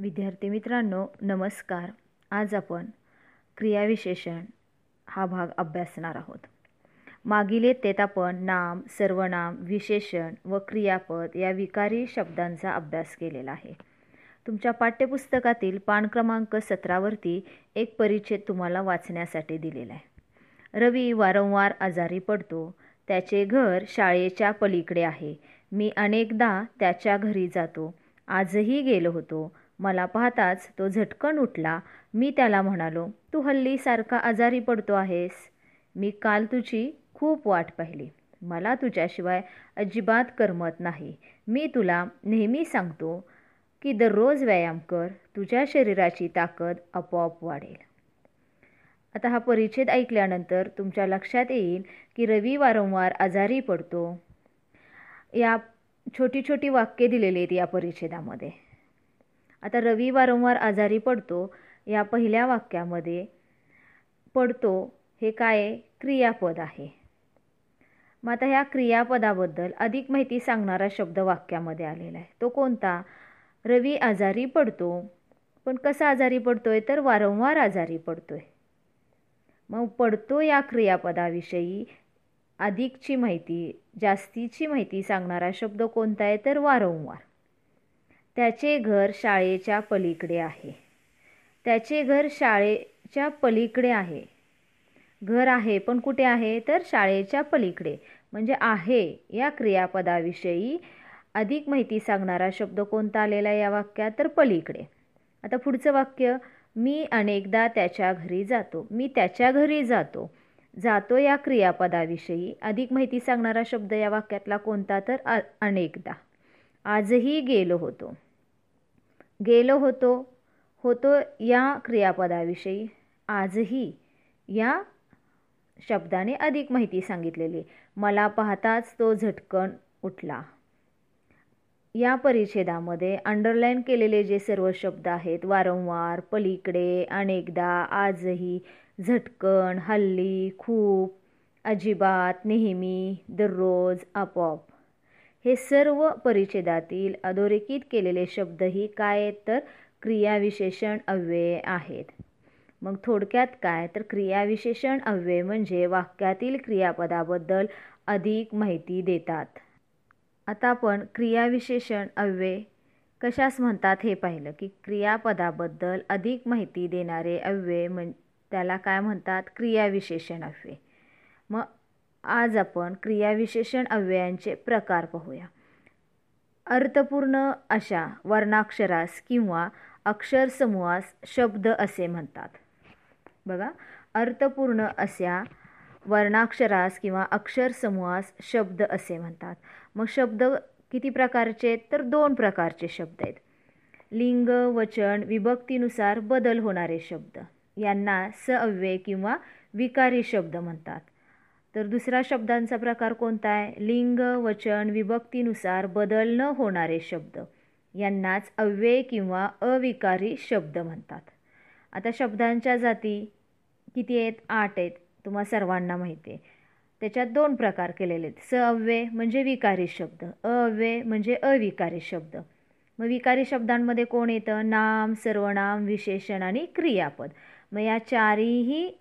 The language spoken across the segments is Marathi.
विद्यार्थी मित्रांनो नमस्कार. आज आपण क्रियाविशेषण हा भाग अभ्यासणार आहोत. मागील येतेत आपण नाम सर्वनाम विशेषण व क्रियापद या विकारी शब्दांचा अभ्यास केलेला आहे. तुमच्या पाठ्यपुस्तकातील पान क्रमांक सतरावरती एक परिच्छेद तुम्हाला वाचण्यासाठी दिलेला आहे. रवी वारंवार आजारी पडतो. त्याचे घर शाळेच्या पलीकडे आहे. मी अनेकदा त्याच्या घरी जातो. आजही गेलो होतो. मला पाहताच तो झटकन उठला. मी त्याला म्हणालो तू हल्ली सारखा आजारी पडतो आहेस. मी काल तुझी खूप वाट पाहिली. मला तुझ्याशिवाय अजिबात करमत नाही. मी तुला नेहमी सांगतो की दररोज व्यायाम कर. तुझ्या शरीराची ताकद आपोआप वाढेल. आता हा परिच्छेद ऐकल्यानंतर तुमच्या लक्षात येईल की रवी वारंवार आजारी पडतो. या छोटी छोटी वाक्ये दिलेली आहेत या परिच्छेदामध्ये. आता रवी वारंवार आजारी पडतो या पहिल्या वाक्यामध्ये पडतो हे काय क्रियापद आहे? मग आता ह्या क्रियापदाबद्दल अधिक माहिती सांगणारा शब्द वाक्यामध्ये आलेला आहे. तो कोणता? रवी आजारी पडतो. पण कसा आजारी पडतोय? तर वारंवार आजारी पडतोय. मग पडतो या क्रियापदाविषयी अधिकची माहिती जास्तीची माहिती सांगणारा शब्द कोणता आहे? तर वारंवार. त्याचे घर शाळेच्या पलीकडे आहे. त्याचे घर शाळेच्या पलीकडे आहे. घर आहे पण कुठे आहे? तर शाळेच्या पलीकडे. म्हणजे आहे या क्रियापदाविषयी अधिक माहिती सांगणारा शब्द कोणता आलेला या वाक्यात? तर पलीकडे. आता पुढचं वाक्य मी अनेकदा त्याच्या घरी जातो. मी त्याच्या घरी जातो. जातो या क्रियापदाविषयी. अधिक माहिती सांगणारा शब्द या वाक्यातला कोणता? तर अनेकदा. आजही गेलो होतो. गेलो होतो होतो या क्रियापदाविषयी. आजही या शब्दाने अधिक माहिती सांगितलेली. मला पाहताच तो झटकन उठला. या परिच्छेदामध्ये अंडरलाईन केलेले जे सर्व शब्द आहेत वारंवार पलीकडे अनेकदा आजही झटकन हल्ली खूप अजिबात नेहमी दररोज आपोआप हे सर्व परिच्छेदातील अधोरेखित केलेले शब्दही काय आहेत? तर क्रियाविशेषण अव्यय आहेत. मग थोडक्यात काय? तर क्रियाविशेषण अव्यय म्हणजे वाक्यातील क्रियापदाबद्दल अधिक माहिती देतात. आता आपण क्रियाविशेषण अव्यय कशास म्हणतात हे पाहिलं की क्रियापदाबद्दल अधिक माहिती देणारे अव्यय म्हण त्याला काय म्हणतात? क्रियाविशेषण अव्यय. मग आज आपण क्रियाविशेषण अव्ययांचे प्रकार पाहूया. अर्थपूर्ण अशा वर्णाक्षरास किंवा अक्षरसमूहास शब्द असे म्हणतात. बघा अर्थपूर्ण अशा वर्णाक्षरास किंवा अक्षरसमूहास शब्द असे म्हणतात. मग शब्द किती प्रकारचे? आहेत तर दोन प्रकारचे शब्द आहेत. लिंग वचन विभक्तीनुसार बदल होणारे शब्द. यांना सअव्यय किंवा विकारी शब्द म्हणतात. तर दुसरा शब्दांचा प्रकार कोणता आहे? लिंग वचन विभक्तीनुसार बदल न होणारे शब्द. यांनाच अव्यय किंवा अविकारी शब्द म्हणतात. आता शब्दांच्या जाती किती आहेत? आठ आहेत. तुम्हा सर्वांना माहिती आहे. त्याच्यात दोन प्रकार केलेले आहेत. स अव्यय म्हणजे विकारी शब्द. अव्यय म्हणजे अविकारी शब्द. मग विकारी शब्दांमध्ये कोण येतं? नाम सर्वनाम विशेषण आणि क्रियापद. मग या चारही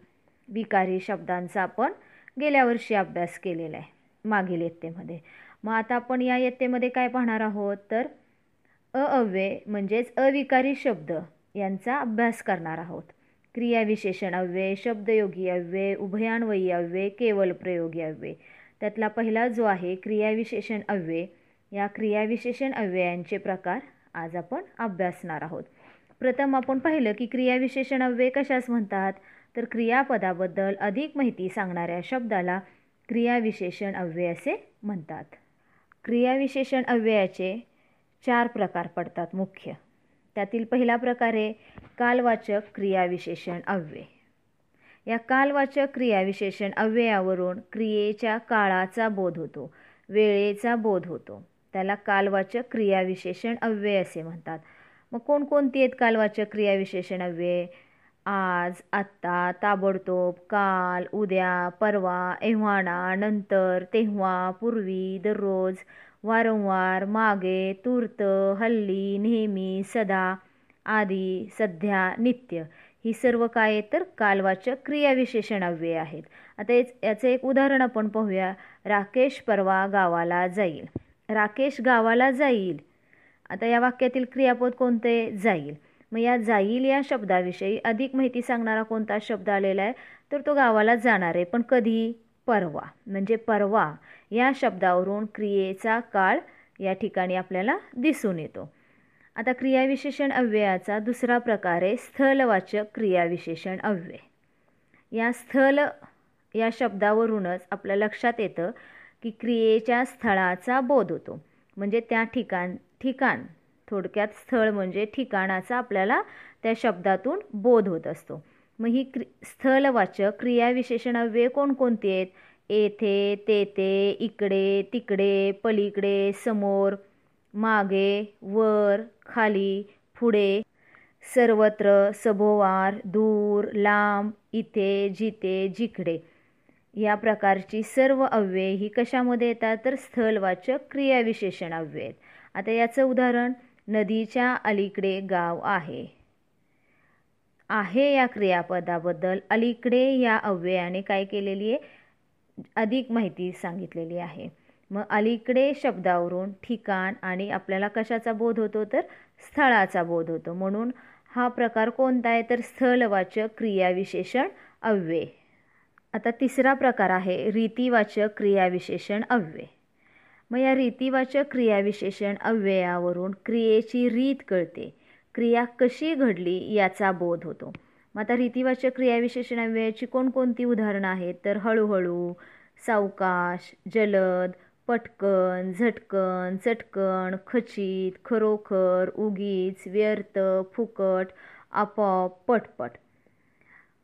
विकारी शब्दांचा आपण गेल्या वर्षी अभ्यास केलेला आहे मागील येत्तेमध्ये मग आता आपण या येत्तेमध्ये काय पाहणार आहोत? तर अव्यय म्हणजेच अविकारी शब्द यांचा अभ्यास करणार आहोत. क्रियाविशेषण अव्यय शब्दयोगी अव्यय उभयान्वयी अव्यय केवल प्रयोगी अव्यय. त्यातला पहिला जो आहे क्रियाविशेषण अव्यय या क्रियाविशेषण अव्ययांचे प्रकार आज आपण अभ्यासणार आहोत. प्रथम आपण पाहिलं की क्रियाविशेषण अव्यय कशास म्हणतात? तर क्रियापदाबद्दल अधिक माहिती सांगणाऱ्या शब्दाला क्रियाविशेषण अव्यय असे म्हणतात. क्रियाविशेषण अव्ययाचे चार प्रकार पडतात मुख्य. त्यातील पहिला प्रकार आहे कालवाचक क्रियाविशेषण अव्यय. या कालवाचक क्रियाविशेषण अव्ययावरून क्रियेच्या काळाचा बोध होतो वेळेचा बोध होतो. त्याला कालवाचक क्रियाविशेषण अव्यय असे म्हणतात. मग कोणकोणती आहेत कालवाचक क्रियाविशेषण अव्यय? आज आत्ता ताबडतोब काल उद्या परवा एव्हाना नंतर तेव्हा पूर्वी दररोज वारंवार मागे तूर्त हल्ली नेहमी सदा आधी सध्या नित्य. ही सर्व काय तर कालवाचक क्रियाविशेषणाव्य आहेत. आता याचं एक उदाहरण आपण पाहूया. राकेश परवा गावाला जाईल. राकेश गावाला जाईल. आता या वाक्यातील क्रियापद कोणते? जाईल. मग या जाईल या शब्दाविषयी अधिक माहिती सांगणारा कोणता शब्द आलेला आहे तर तो गावाला जाणार आहे. पण कधी? परवा. म्हणजे परवा. या शब्दावरून क्रियेचा काळ या ठिकाणी आपल्याला दिसून येतो. आता क्रियाविशेषण अव्ययाचा दुसरा प्रकार आहे स्थलवाचक क्रियाविशेषण अव्यय. या स्थल या शब्दावरूनच आपल्या लक्षात येतं की क्रियेच्या स्थळाचा बोध होतो. म्हणजे त्या ठिकाण ठिकाण. थोडक्यात स्थळ म्हणजे ठिकाणाचा आपल्याला त्या शब्दातून बोध होत असतो. मग ही क्रि स्थलवाचक क्रियाविशेषण अव्यय कोणकोणती आहेत? येथे तेथे इकडे तिकडे पलीकडे समोर मागे वर खाली पुढे सर्वत्र सभोवार दूर लांब इथे जिथे जिकडे. या प्रकारची सर्व अव्यय ही कशामध्ये येतात? तर स्थलवाचक क्रियाविशेषण अव्यय आहेत. आता याचं उदाहरण नदीच्या अलीकडे गाव आहे. आहे या क्रियापदाबद्दल अलीकडे या अव्ययाने काय केलेली आहे? अधिक माहिती सांगितलेली आहे. मग अलीकडे शब्दावरून ठिकाण आणि आपल्याला कशाचा बोध होतो? तर स्थळाचा बोध होतो. म्हणून हा प्रकार कोणता आहे? तर स्थलवाचक क्रियाविशेषण अव्यय. आता तिसरा प्रकार आहे रीतिवाचक क्रियाविशेषण अव्यय. मग या रीतिवाचक क्रियाविशेषण अव्ययावरून क्रियेची रीत कळते. क्रिया कशी घडली याचा बोध होतो. मग आता रीतिवाचक क्रियाविशेषण अव्ययाची कोणकोणती उदाहरणं आहेत? तर हळूहळू सावकाश जलद पटकन झटकन चटकन खचित खरोखर उगीच व्यर्थ फुकट आपोआप पटपट.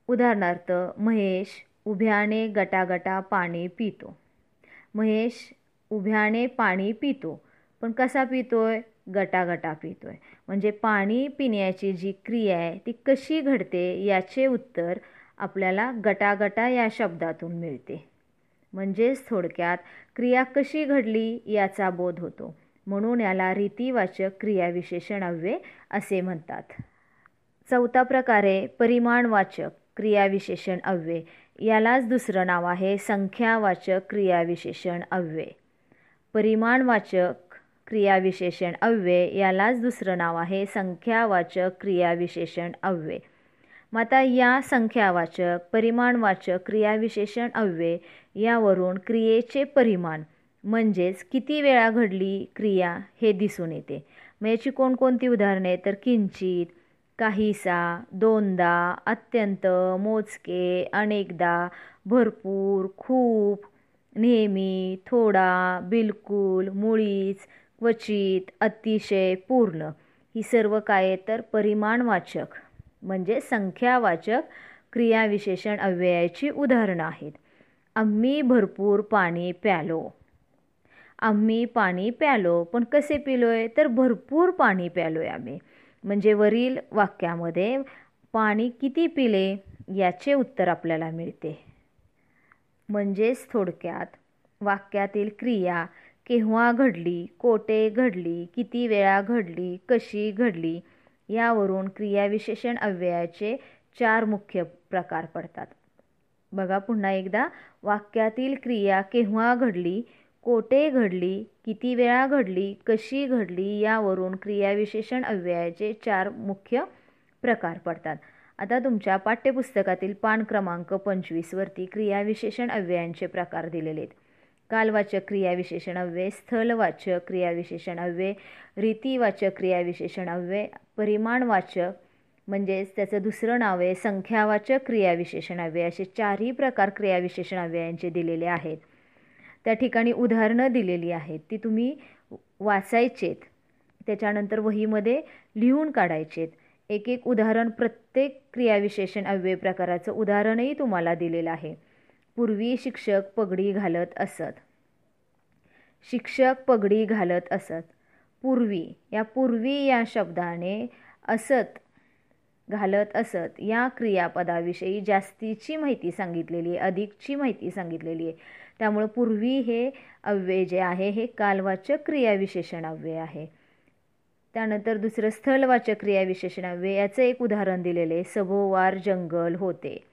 उदाहरणार्थ महेश उभ्याने गटागटा पाणी पितो. महेश उभ्याने पाणी पितो. पण कसा पितो आहे गटागटा आहे म्हणजे पाणी पिण्याची जी क्रिया आहे ती कशी घडते याचे उत्तर आपल्याला गटागटा या शब्दातून मिळते. म्हणजेच थोडक्यात क्रिया कशी घडली याचा बोध होतो. म्हणून याला रीतिवाचक क्रियाविशेषण अव्यय असे म्हणतात. चौथा प्रकारे परिमाणवाचक क्रियाविशेषण अव्यय यालाच दुसरं नाव आहे संख्यावाचक क्रियाविशेषण अव्यय परिमाणवाचक क्रियाविशेषण अव्यय यालाच दुसरं नाव आहे संख्यावाचक क्रियाविशेषण अव्यय. मग आता या संख्यावाचक परिमाणवाचक क्रियाविशेषण अव्यय यावरून क्रियेचे परिमाण म्हणजेच किती वेळा घडली क्रिया हे दिसून येते. मग याची कोणकोणती उदाहरणे तर किंचित काहीसा दोनदा अत्यंत मोजके अनेकदा भरपूर खूप नेहमी थोडा बिलकुल मुळीच क्वचित अतिशय पूर्ण. ही सर्व काय तर परिमाणवाचक म्हणजे संख्यावाचक क्रियाविशेषण अव्ययाची उदाहरणं आहेत. आम्ही भरपूर पाणी प्यालो. आम्ही पाणी प्यालो पण कसे पिलोय? तर भरपूर पाणी प्यालोय आम्ही. म्हणजे वरील वाक्यामध्ये पाणी किती पिले? याचे उत्तर आपल्याला मिळते. म्हणजेच थोडक्यात वाक्यातील क्रिया केव्हा घडली कोठे घडली किती वेळा घडली कशी घडली यावरून क्रियाविशेषण अव्ययाचे चार मुख्य प्रकार पडतात. बघा पुन्हा एकदा वाक्यातील क्रिया केव्हा घडली कोठे घडली किती वेळा घडली कशी घडली यावरून क्रियाविशेषण अव्ययाचे चार मुख्य प्रकार पडतात. आता तुमच्या पाठ्यपुस्तकातील पान क्रमांक पंचवीसवरती क्रियाविशेषण अव्ययांचे प्रकार दिलेले आहेत. कालवाचक क्रियाविशेषण अव्यय स्थलवाचक क्रियाविशेषण अव्यय रीतिवाचक क्रियाविशेषण अव्यय परिमाणवाचक म्हणजेच त्याचं दुसरं नाव आहे संख्यावाचक क्रियाविशेषण अव्यय. असे चारही प्रकार क्रियाविशेषण अव्ययांचे दिलेले आहेत. त्या ठिकाणी उदाहरणं दिलेली आहेत. ती तुम्ही वाचायचेत. त्याच्यानंतर वहीमध्ये लिहून काढायचेत. एक एक उदाहरण प्रत्येक क्रियाविशेषण अव्यय प्रकाराचं उदाहरणही तुम्हाला दिलेलं आहे. पूर्वी शिक्षक पगडी घालत असत. शिक्षक पगडी घालत असत. पूर्वी या पूर्वी या शब्दाने असत घालत असत या क्रियापदाविषयी जास्तीची माहिती सांगितलेली आहे अधिकची माहिती सांगितलेली आहे. त्यामुळं पूर्वी हे अव्यय जे आहे हे कालवाचक क्रियाविशेषण अव्यय आहे. त्यानंतर दुसरं स्थलवाचक क्रियाविशेषण अव्यय याचं एक उदाहरण दिलेलं आहे सभोवार जंगल होते.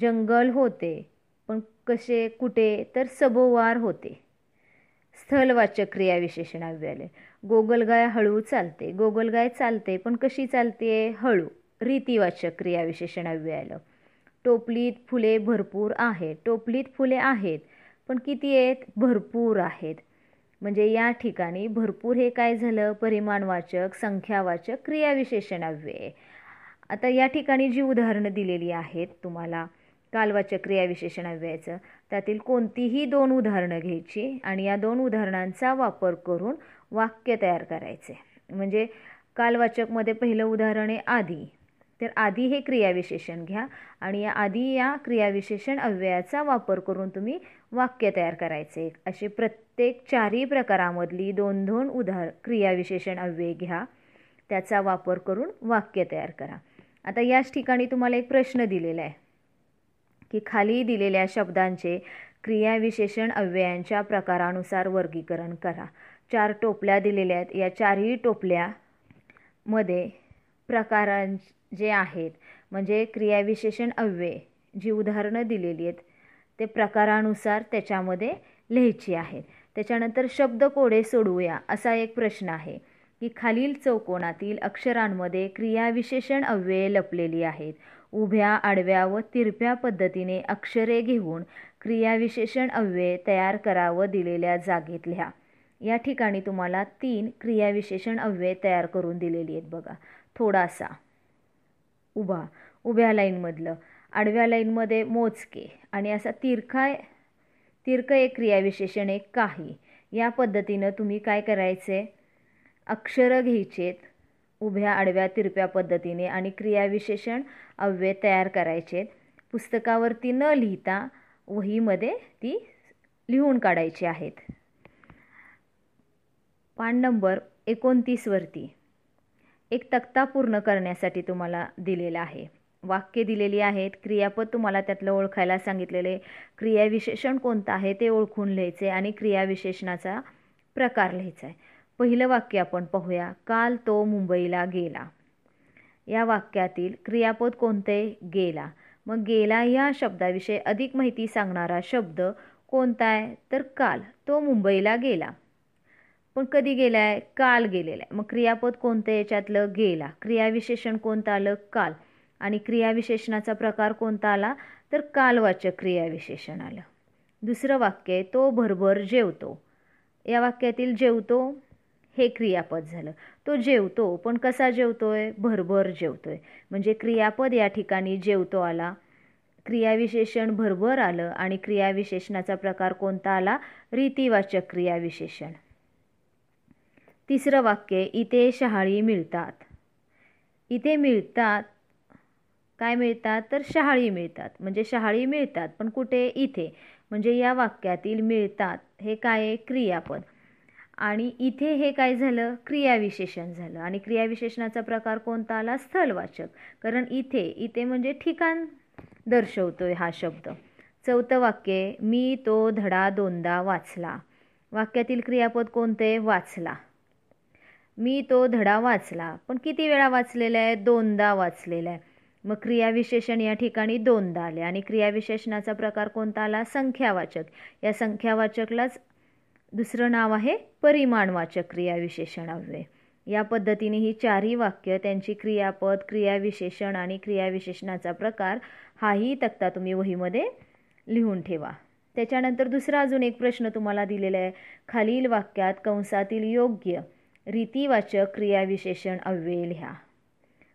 जंगल होते पण कसे कुठे तर सभोवार होते. स्थलवाचक क्रियाविशेषण आले. गोगलगाय हळू चालते. गोगलगाय चालते पण कशी चालते? हळू. रीतीवाचक क्रियाविशेषण अव्यय आलं. टोपलीत फुले भरपूर आहेत. टोपलीत फुले आहेत पण किती आहेत? भरपूर आहेत. म्हणजे या ठिकाणी भरपूर हे काय झालं? परिमाणवाचक संख्यावाचक क्रियाविशेषण अव्यय आता या ठिकाणी जी उदाहरणं दिलेली आहेत तुम्हाला कालवाचक क्रियाविशेषणाव्ययाचं त्यातील कोणतीही दोन उदाहरणं घ्यायची आणि या दोन उदाहरणांचा वापर करून वाक्य तयार करायचे. म्हणजे कालवाचकमध्ये पहिलं उदाहरण आहे आधी. तर आधी हे क्रियाविशेषण घ्या आणि या आधी या क्रियाविशेषण अव्ययाचा वापर करून तुम्ही वाक्य तयार करायचे. असे प्रत्येक चारही प्रकारामधली दोन दोन उदाहर क्रियाविशेषण अव्यय घ्या. त्याचा वापर करून वाक्य तयार करा. आता याच ठिकाणी तुम्हाला एक प्रश्न दिलेला आहे की खाली दिलेल्या शब्दांचे क्रियाविशेषण अव्ययांच्या प्रकारानुसार वर्गीकरण करा. चार टोपल्या दिलेल्या आहेत. या चारही टोपल्यामध्ये प्रकारां जे आहेत म्हणजे क्रियाविशेषण अव्यय जी उदाहरणं दिलेली आहेत ते प्रकारानुसार त्याच्यामध्ये लिहायची आहेत. त्याच्यानंतर शब्द कोडे सोडवूया असा एक प्रश्न आहे की खालील चौकोनातील अक्षरांमध्ये क्रियाविशेषण अव्यये लपलेली आहेत. उभ्या आडव्या व तिरप्या पद्धतीने अक्षरे घेऊन क्रियाविशेषण अव्यय तयार करावं दिलेल्या जागेत लिहा. या ठिकाणी तुम्हाला तीन क्रियाविशेषण अव्यय तयार करून दिलेली आहेत बघा. थोडासा. उभा उभ्या लाईनमधलं. आडव्या लाईनमध्ये मोजके. आणि असा तिरखा तिरक एक क्रियाविशेषण एक काही. या पद्धतीनं तुम्ही काय करायचे? अक्षरं घ्यायचेत उभ्या आडव्या तिरप्या पद्धतीने आणि क्रियाविशेषण अव्यय तयार करायचेत पुस्तकावरती न लिहिता वहीमध्ये ती लिहून काढायची आहेत. पान नंबर एकोणतीसवरती. एक तक्ता पूर्ण करण्यासाठी तुम्हाला दिलेला आहे. वाक्य दिलेली आहेत. क्रियापद तुम्हाला त्यातलं ओळखायला सांगितलेले. क्रियाविशेषण कोणतं आहे ते ओळखून लिहायचे आणि क्रियाविशेषणाचा प्रकार लिहायचा आहे. पहिलं वाक्य आपण पाहूया. काल तो मुंबईला गेला. या वाक्यातील क्रियापद कोणते? गेला. मग गेला या शब्दाविषयी अधिक माहिती सांगणारा शब्द कोणता आहे? तर काल तो मुंबईला गेला. पण कधी गेलाय? काल गेलेला आहे मग क्रियापद कोणतं याच्यातलं गेला? क्रियाविशेषण कोणतं आलं? काल. आणि क्रियाविशेषणाचा प्रकार कोणता आला? तर कालवाचक क्रियाविशेषण आलं. दुसरं वाक्य आहे तो भरभर जेवतो. या वाक्यातील जेवतो हे क्रियापद झालं. तो जेवतो पण कसा जेवतोय? भरभर जेवतोय. म्हणजे क्रियापद या ठिकाणी जेवतो आला क्रियाविशेषण भरभर आलं आणि क्रियाविशेषणाचा प्रकार कोणता आला? रीतिवाचक क्रियाविशेषण. तिसरं वाक्य इथे शहाळी मिळतात. इथे मिळतात काय मिळतात? तर शहाळी मिळतात. म्हणजे शहाळी मिळतात पण कुठे? इथे. म्हणजे या वाक्यातील मिळतात हे काय आहे? क्रियापद. आणि इथे हे काय झालं? क्रियाविशेषण झालं. आणि क्रियाविशेषणाचा प्रकार कोणता आला? स्थलवाचक. कारण इथे इथे म्हणजे ठिकाण दर्शवतोय हा शब्द. चौथं वाक्य मी तो धडा दोनदा वाचला. वाक्यातील क्रियापद कोणते? वाचला. मी तो धडा वाचला. पण किती वेळा वाचलेला आहे दोनदा वाचलेला आहे मग क्रियाविशेषण या ठिकाणी दोनदा आले. आणि क्रियाविशेषणाचा प्रकार कोणता आला? संख्यावाचक. या संख्यावाचकलाच दुसरं नाव आहे परिमाणवाचक क्रियाविशेषणावे या पद्धतीने ही चारही वाक्य त्यांची क्रियापद क्रियाविशेषण आणि क्रियाविशेषणाचा प्रकार हाही तक्ता तुम्ही वहीमध्ये लिहून ठेवा. त्याच्यानंतर दुसरा अजून एक प्रश्न तुम्हाला दिलेला आहे. खालील वाक्यात कंसातील योग्य रीतिवाचक क्रियाविशेषण अव्यय लिहा.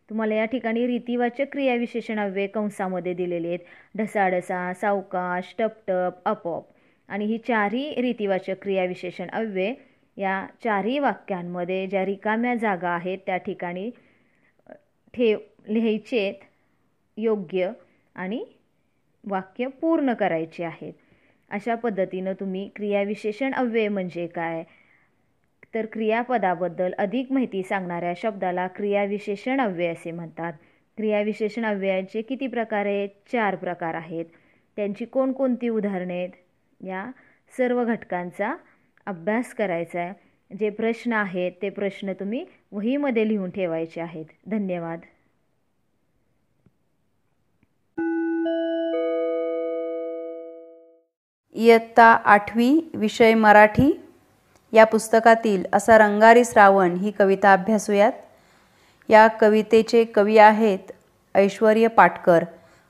तुम्हाला या ठिकाणी रीतिवाचक क्रियाविशेषण अव्यय कंसामध्ये दिलेले आहेत. ढसाढसा सावकाश टपटप आपोआप आणि ही चारही रीतिवाचक क्रियाविशेषण अव्यय या चारही वाक्यांमध्ये ज्या रिकाम्या जागा आहेत त्या ठिकाणी ठेव लिहायचेत योग्य आणि वाक्य पूर्ण करायचे आहेत. अशा पद्धतीनं तुम्ही क्रियाविशेषण अव्यय म्हणजे काय? तर क्रियापदाबद्दल अधिक माहिती सांगणाऱ्या शब्दाला क्रियाविशेषण अव्यय असे म्हणतात. क्रियाविशेषण अव्ययांचे किती प्रकार आहेत? चार प्रकार आहेत. त्यांची कोणकोणती उदाहरणे आहेत? या सर्व घटकांचा अभ्यास करायचा आहे. जे प्रश्न आहेत ते प्रश्न तुम्ही वहीमध्ये लिहून ठेवायचे आहेत. धन्यवाद. इयत्ता आठवी विषय मराठी. या पुस्तकातील असा रंगारी श्रावण ही कविता अभ्यासूयात. या कवितेचे कवी आहेत ऐश्वर्य पाटकर.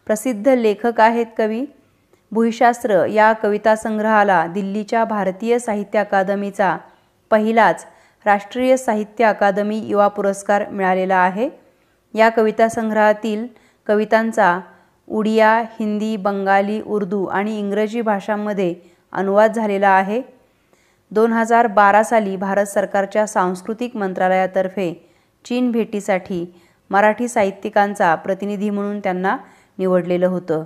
प्रसिद्ध लेखक आहेत कवी. भूईशास्त्र या कविता संग्रहाला दिल्लीच्या भारतीय साहित्य अकादमीचा पहिलाच राष्ट्रीय साहित्य अकादमी युवा पुरस्कार मिळालेला आहे. या कविता संग्रहातील कवितांचा उडिया हिंदी बंगाली उर्दू आणि इंग्रजी भाषांमध्ये अनुवाद झालेला आहे. दोन हजार बारा साली भारत सरकारच्या सांस्कृतिक मंत्रालयातर्फे चीन भेटीसाठी मराठी साहित्यिकांचा प्रतिनिधी म्हणून त्यांना निवडलेलं होतं.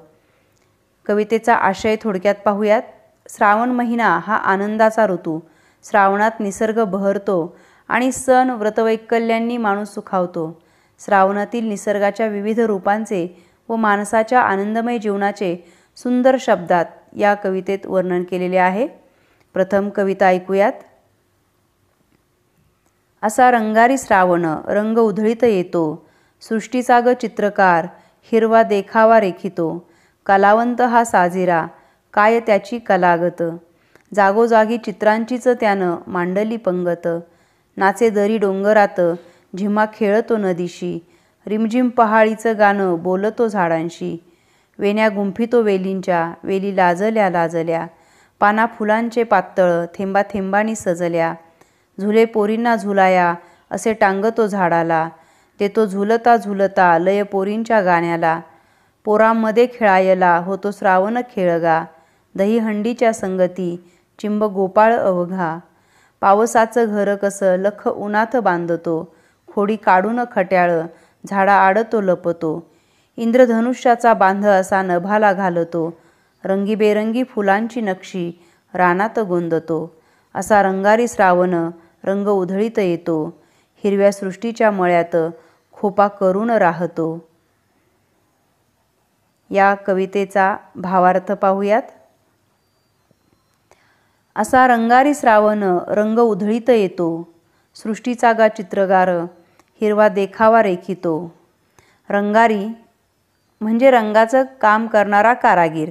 कवितेचा आशय थोडक्यात पाहूयात. श्रावण महिना हा आनंदाचा ऋतू. श्रावणात निसर्ग बहरतो आणि सण व्रतवैकल्यांनी माणूस सुखावतो. श्रावणातील निसर्गाच्या विविध रूपांचे व माणसाच्या आनंदमय जीवनाचे सुंदर शब्दात या कवितेत वर्णन केलेले आहे. प्रथम कविता ऐकूयात. असा रंगारी श्रावण रंग उधळीत येतो. सृष्टीचा ग चित्रकार हिरवा देखावा रेखितो. कलावंत हा साजिरा काय त्याची कलागत जागोजागी चित्रांचीच त्यानं मांडली पंगत. नाचे दरी डोंगरात झिमा खेळतो नदीशी. रिमझिम पहाळीचं गाणं बोलतो झाडांशी. वेण्या गुंफितो वेलींच्या वेली लाजल्या लाजल्या. पाना फुलांचे पातळ थेंबा थेंबानी सजल्या. झुले पोरींना झुलाया असे टांगतो झाडाला. देतो झुलता झुलता लय पोरींच्या गाण्याला. पोरांमध्ये खेळायला होतो श्रावण खेळगा. दहीहंडीच्या संगती चिंब गोपाळ अवघा. पावसाचं घर कसं लख उन्हात बांधतो. खोडी काढून खट्याळ झाडा आडतो लपतो. इंद्रधनुष्याचा बांध असा नभाला घालतो. रंगीबेरंगी फुलांची नक्षी रानात गोंदतो. असा रंगारी श्रावण रंग उधळीत येतो. हिरव्या सृष्टीच्या मळ्यात खोपा करून राहतो. या कवितेचा भावार्थ पाहूयात. असा रंगारी श्रावण रंग उधळीत येतो. सृष्टीचा गा चित्रगार हिरवा देखावा रेखितो. रंगारी म्हणजे रंगाचं काम करणारा कारागीर.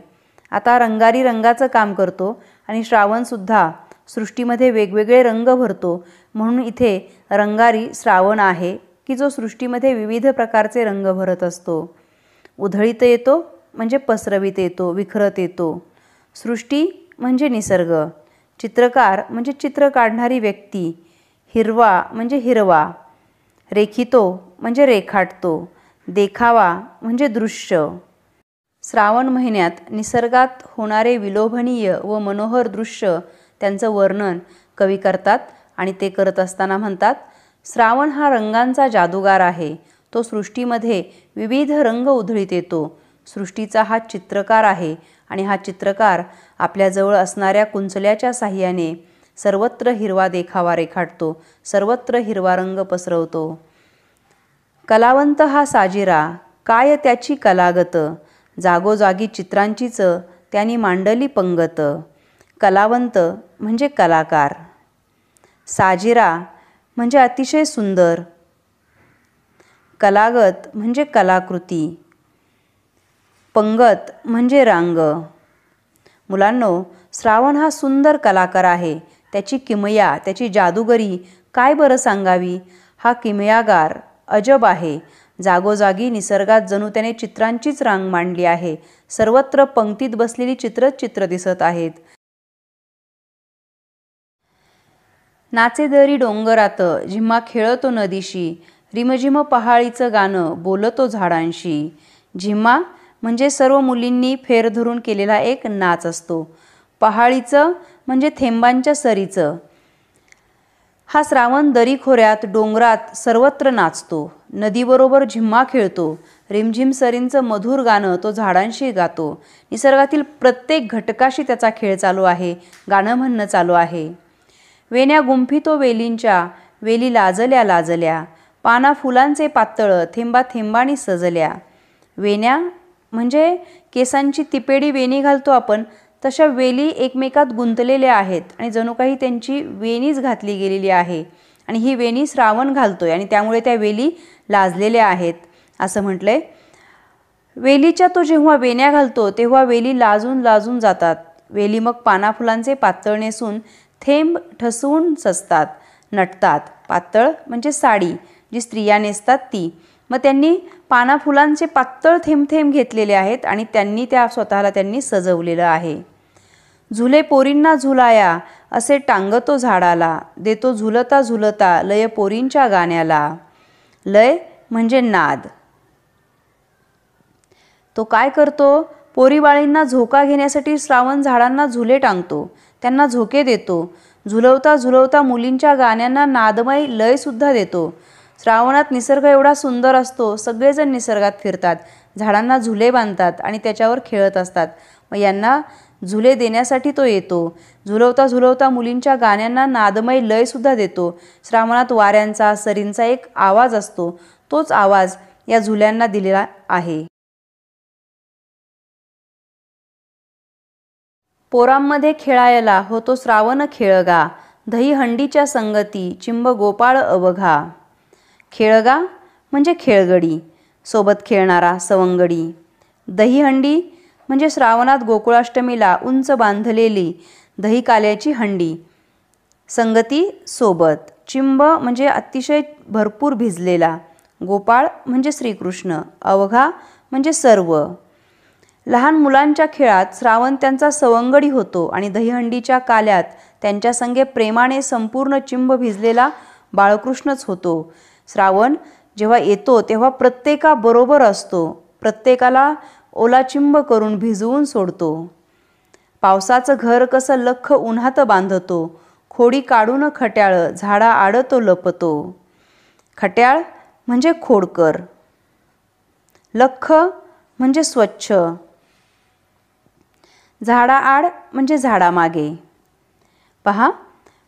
आता रंगारी रंगाचं काम करतो आणि श्रावणसुद्धा सृष्टीमध्ये वेगवेगळे रंग भरतो. म्हणून इथे रंगारी श्रावण आहे की जो सृष्टीमध्ये विविध प्रकारचे रंग भरत असतो. उधळीत येतो म्हणजे पसरवीत येतो विखरत येतो. सृष्टी म्हणजे निसर्ग. चित्रकार म्हणजे चित्र काढणारी व्यक्ती. हिरवा म्हणजे हिरवा. रेखितो म्हणजे रेखाटतो. देखावा म्हणजे दृश्य. श्रावण महिन्यात निसर्गात होणारे विलोभनीय व मनोहर दृश्य त्यांचं वर्णन कवी करतात आणि ते करत असताना म्हणतात श्रावण हा रंगांचा जादूगार आहे. तो सृष्टीमध्ये विविध रंग उधळीत येतो. सृष्टीचा हा चित्रकार आहे आणि हा चित्रकार आपल्याजवळ असणाऱ्या कुंचल्याच्या साह्याने सर्वत्र हिरवा देखावा रेखाटतो सर्वत्र हिरवा रंग पसरवतो. कलावंत हा साजिरा काय त्याची कलागत? जागोजागी चित्रांचीच त्यांनी मांडली पंगत. कलावंत म्हणजे कलाकार. साजिरा म्हणजे अतिशय सुंदर. कलागत म्हणजे कलाकृती. पंगत म्हणजे रांग. मुलांनो श्रावण हा सुंदर कलाकार आहे. त्याची किमया त्याची जादूगरी काय बरं सांगावी? हा किमयागार अजब आहे. जागोजागी निसर्गात जणू त्याने चित्रांचीच रांग मांडली आहे. सर्वत्र पंक्तीत बसलेली चित्रच चित्र दिसत आहेत. नाचे दरी डोंगरात झिम्मा खेळतो नदीशी रिमझिम पहाळीचं गाणं बोलतो झाडांशी. झिम्मा म्हणजे सर्व मुलींनी फेर धरून केलेला एक नाच असतो. पहाळीचं म्हणजे थेंबांच्या सरीचं. हा श्रावण दरीखोऱ्यात डोंगरात सर्वत्र नाचतो. नदीबरोबर झिम्मा खेळतो. रिमझिम सरींचं मधुर गाणं तो झाडांशी गातो. निसर्गातील प्रत्येक घटकाशी त्याचा खेळ चालू आहे. गाणं म्हणणं चालू आहे. वेण्या गुंफी तो वेलींच्या वेली लाजल्या लाजल्या. पाना फुलांचे पातळ थेंबा थेंबाणी सजल्या. वेण्या म्हणजे केसांची तिपेडी वेणी घालतो आपण. तशा वेली एकमेकात गुंतलेल्या आहेत आणि जणू काही त्यांची वेणीच घातली गेलेली आहे. आणि ही वेणी श्रावण घालतोय आणि त्यामुळे त्या वेली लाजलेल्या आहेत असं म्हटलंय. वेलीच्या तो जेव्हा वेण्या घालतो तेव्हा वेली लाजून लाजून जातात. वेली मग पानाफुलांचे पातळ नेसून थेंब ठसवून सजतात नटतात. पातळ म्हणजे साडी जी स्त्रिया नेसतात ती. मग त्यांनी पाना फुलांचे पातळ थेंब थेंब घेतलेले आहेत आणि त्यांनी त्या स्वतःला त्यांनी सजवलेलं आहे. झुले पोरींना झुलाया असे टांगतो झाडाला देतो झुलता झुलता लय पोरींच्या गाण्याला. लय म्हणजे नाद. तो काय करतो? पोरीबाळींना झोका घेण्यासाठी श्रावण झाडांना झुले टांगतो. त्यांना झोके देतो. झुलवता झुलवता मुलींच्या गाण्यांना नादमय लयसुद्धा देतो. श्रावणात निसर्ग एवढा सुंदर असतो सगळेजण निसर्गात फिरतात. झाडांना झुले बांधतात आणि त्याच्यावर खेळत असतात. मग यांना झुले देण्यासाठी तो येतो. झुलवता झुलवता मुलींच्या गाण्यांना नादमय लयसुद्धा देतो. श्रावणात वाऱ्यांचा सरींचा एक आवाज असतो. तोच आवाज या झुल्यांना दिलेला आहे. पोरांमध्ये खेळायला होतो श्रावण खेळगा. दही हंडीच्या संगती चिंब गोपाळ अवघा. खेळगा म्हणजे खेळगडी. सोबत खेळणारा सवंगडी. दहीहंडी म्हणजे श्रावणात गोकुळाष्टमीला उंच बांधलेली दही काल्याची हंडी संगती सोबत. चिंब म्हणजे अतिशय भरपूर भिजलेला. गोपाळ म्हणजे श्रीकृष्ण. अवघा म्हणजे सर्व. लहान मुलांच्या खेळात श्रावण त्यांचा सवंगडी होतो आणि दहीहंडीच्या काल्यात त्यांच्या संगे प्रेमाने संपूर्ण चिंब भिजलेला बाळकृष्णच होतो. श्रावण जेव्हा येतो तेव्हा प्रत्येकाबरोबर असतो. प्रत्येकाला ओलाचिंब करून भिजवून सोडतो. पावसाचं घर कसं लख उन्हात बांधतो खोडी काढून खट्याळ झाडा आडतो लपतो. खट्याळ म्हणजे खोडकर. लख म्हणजे स्वच्छ. झाडाआड म्हणजे झाडामागे. पहा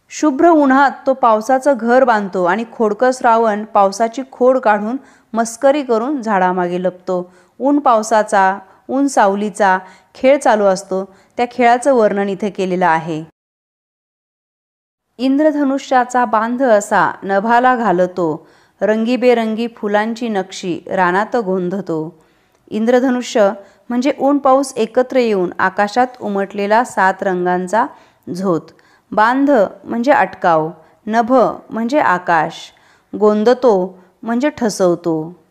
शुभ्र उन्हात तो पावसाचं घर बांधतो आणि खोडकर श्रावण पावसाची खोड काढून मस्करी करून झाडामागे लपतो. ऊन पावसाचा ऊन सावलीचा खेळ चालू असतो. त्या खेळाचं वर्णन इथे केलेलं आहे. इंद्रधनुष्याचा बांध असा नभाला घालतो. रंगीबेरंगी फुलांची नक्षी रानात गोंधतो. इंद्रधनुष्य म्हणजे ऊन पाऊस एकत्र येऊन आकाशात उमटलेला सात रंगांचा झोत. बांध म्हणजे अटकाव नभ म्हणजे आकाश. गोंदतो म्हणजे ठसवतो.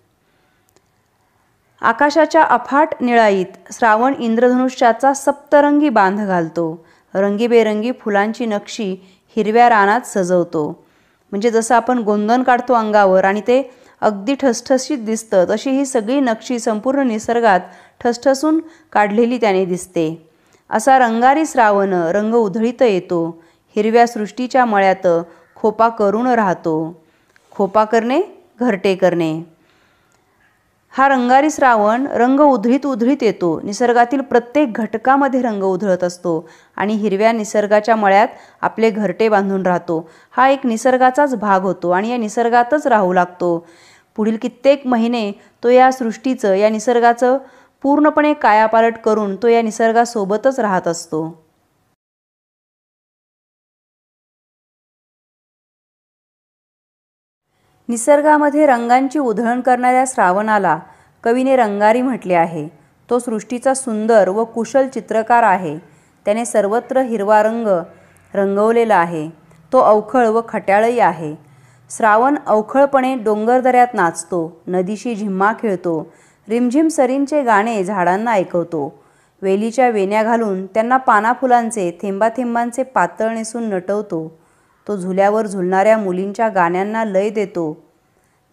आकाशाच्या अफाट निळाईत श्रावण इंद्रधनुष्याचा सप्तरंगी बांध घालतो. रंगीबेरंगी फुलांची नक्षी हिरव्या रानात सजवतो. म्हणजे जसं आपण गोंधन काढतो अंगावर आणि ते अगदी ठसठसीत दिसतं तशी ही सगळी नक्षी संपूर्ण निसर्गात ठसठसून काढलेली त्याने दिसते. असा रंगारी श्रावण रंग उधळीत येतो. हिरव्या सृष्टीच्या मळ्यात खोपा करून राहतो. खोपा करणे घरटे करणे. हा रंगारी श्रावण रंग उधळीत उधळीत येतो. निसर्गातील प्रत्येक घटकामध्ये रंग उधळत असतो आणि हिरव्या निसर्गाच्या मळ्यात आपले घरटे बांधून राहतो. हा एक निसर्गाचाच भाग होतो आणि या निसर्गातच राहू लागतो. पुढील कित्येक महिने तो या सृष्टीचं या निसर्गाचं पूर्णपणे कायापालट करून तो या निसर्गासोबतच राहत असतो. निसर्गामध्ये रंगांची उधळण करणाऱ्या श्रावणाला कवीने रंगारी म्हटले आहे. तो सृष्टीचा सुंदर व कुशल चित्रकार आहे. त्याने सर्वत्र हिरवा रंग रंगवलेला आहे. तो अवखळ व खट्याळही आहे. श्रावण अवखळपणे डोंगरदऱ्यात नाचतो नदीशी झिम्मा खेळतो रिमझिम सरींचे गाणे झाडांना ऐकवतो. वेलीच्या वेण्या घालून त्यांना पानाफुलांचे थेंबाथेंबांचे पातळ नेसून नटवतो. तो झुल्यावर झुलणाऱ्या मुलींच्या गाण्यांना लय देतो.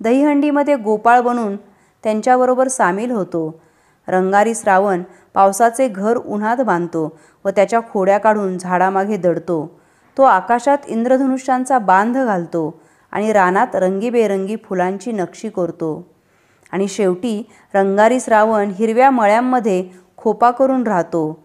दहीहंडीमध्ये गोपाळ बनून त्यांच्याबरोबर सामील होतो. रंगारी श्रावण पावसाचे घर उन्हात बांधतो व त्याच्या खोड्या काढून झाडामागे दडतो. तो आकाशात इंद्रधनुष्यांचा बांध घालतो आणि रानात रंगीबेरंगी फुलांची नक्षी करतो. आणि शेवटी रंगारी श्रावण हिरव्या मळ्यांमध्ये खोपा करून राहतो.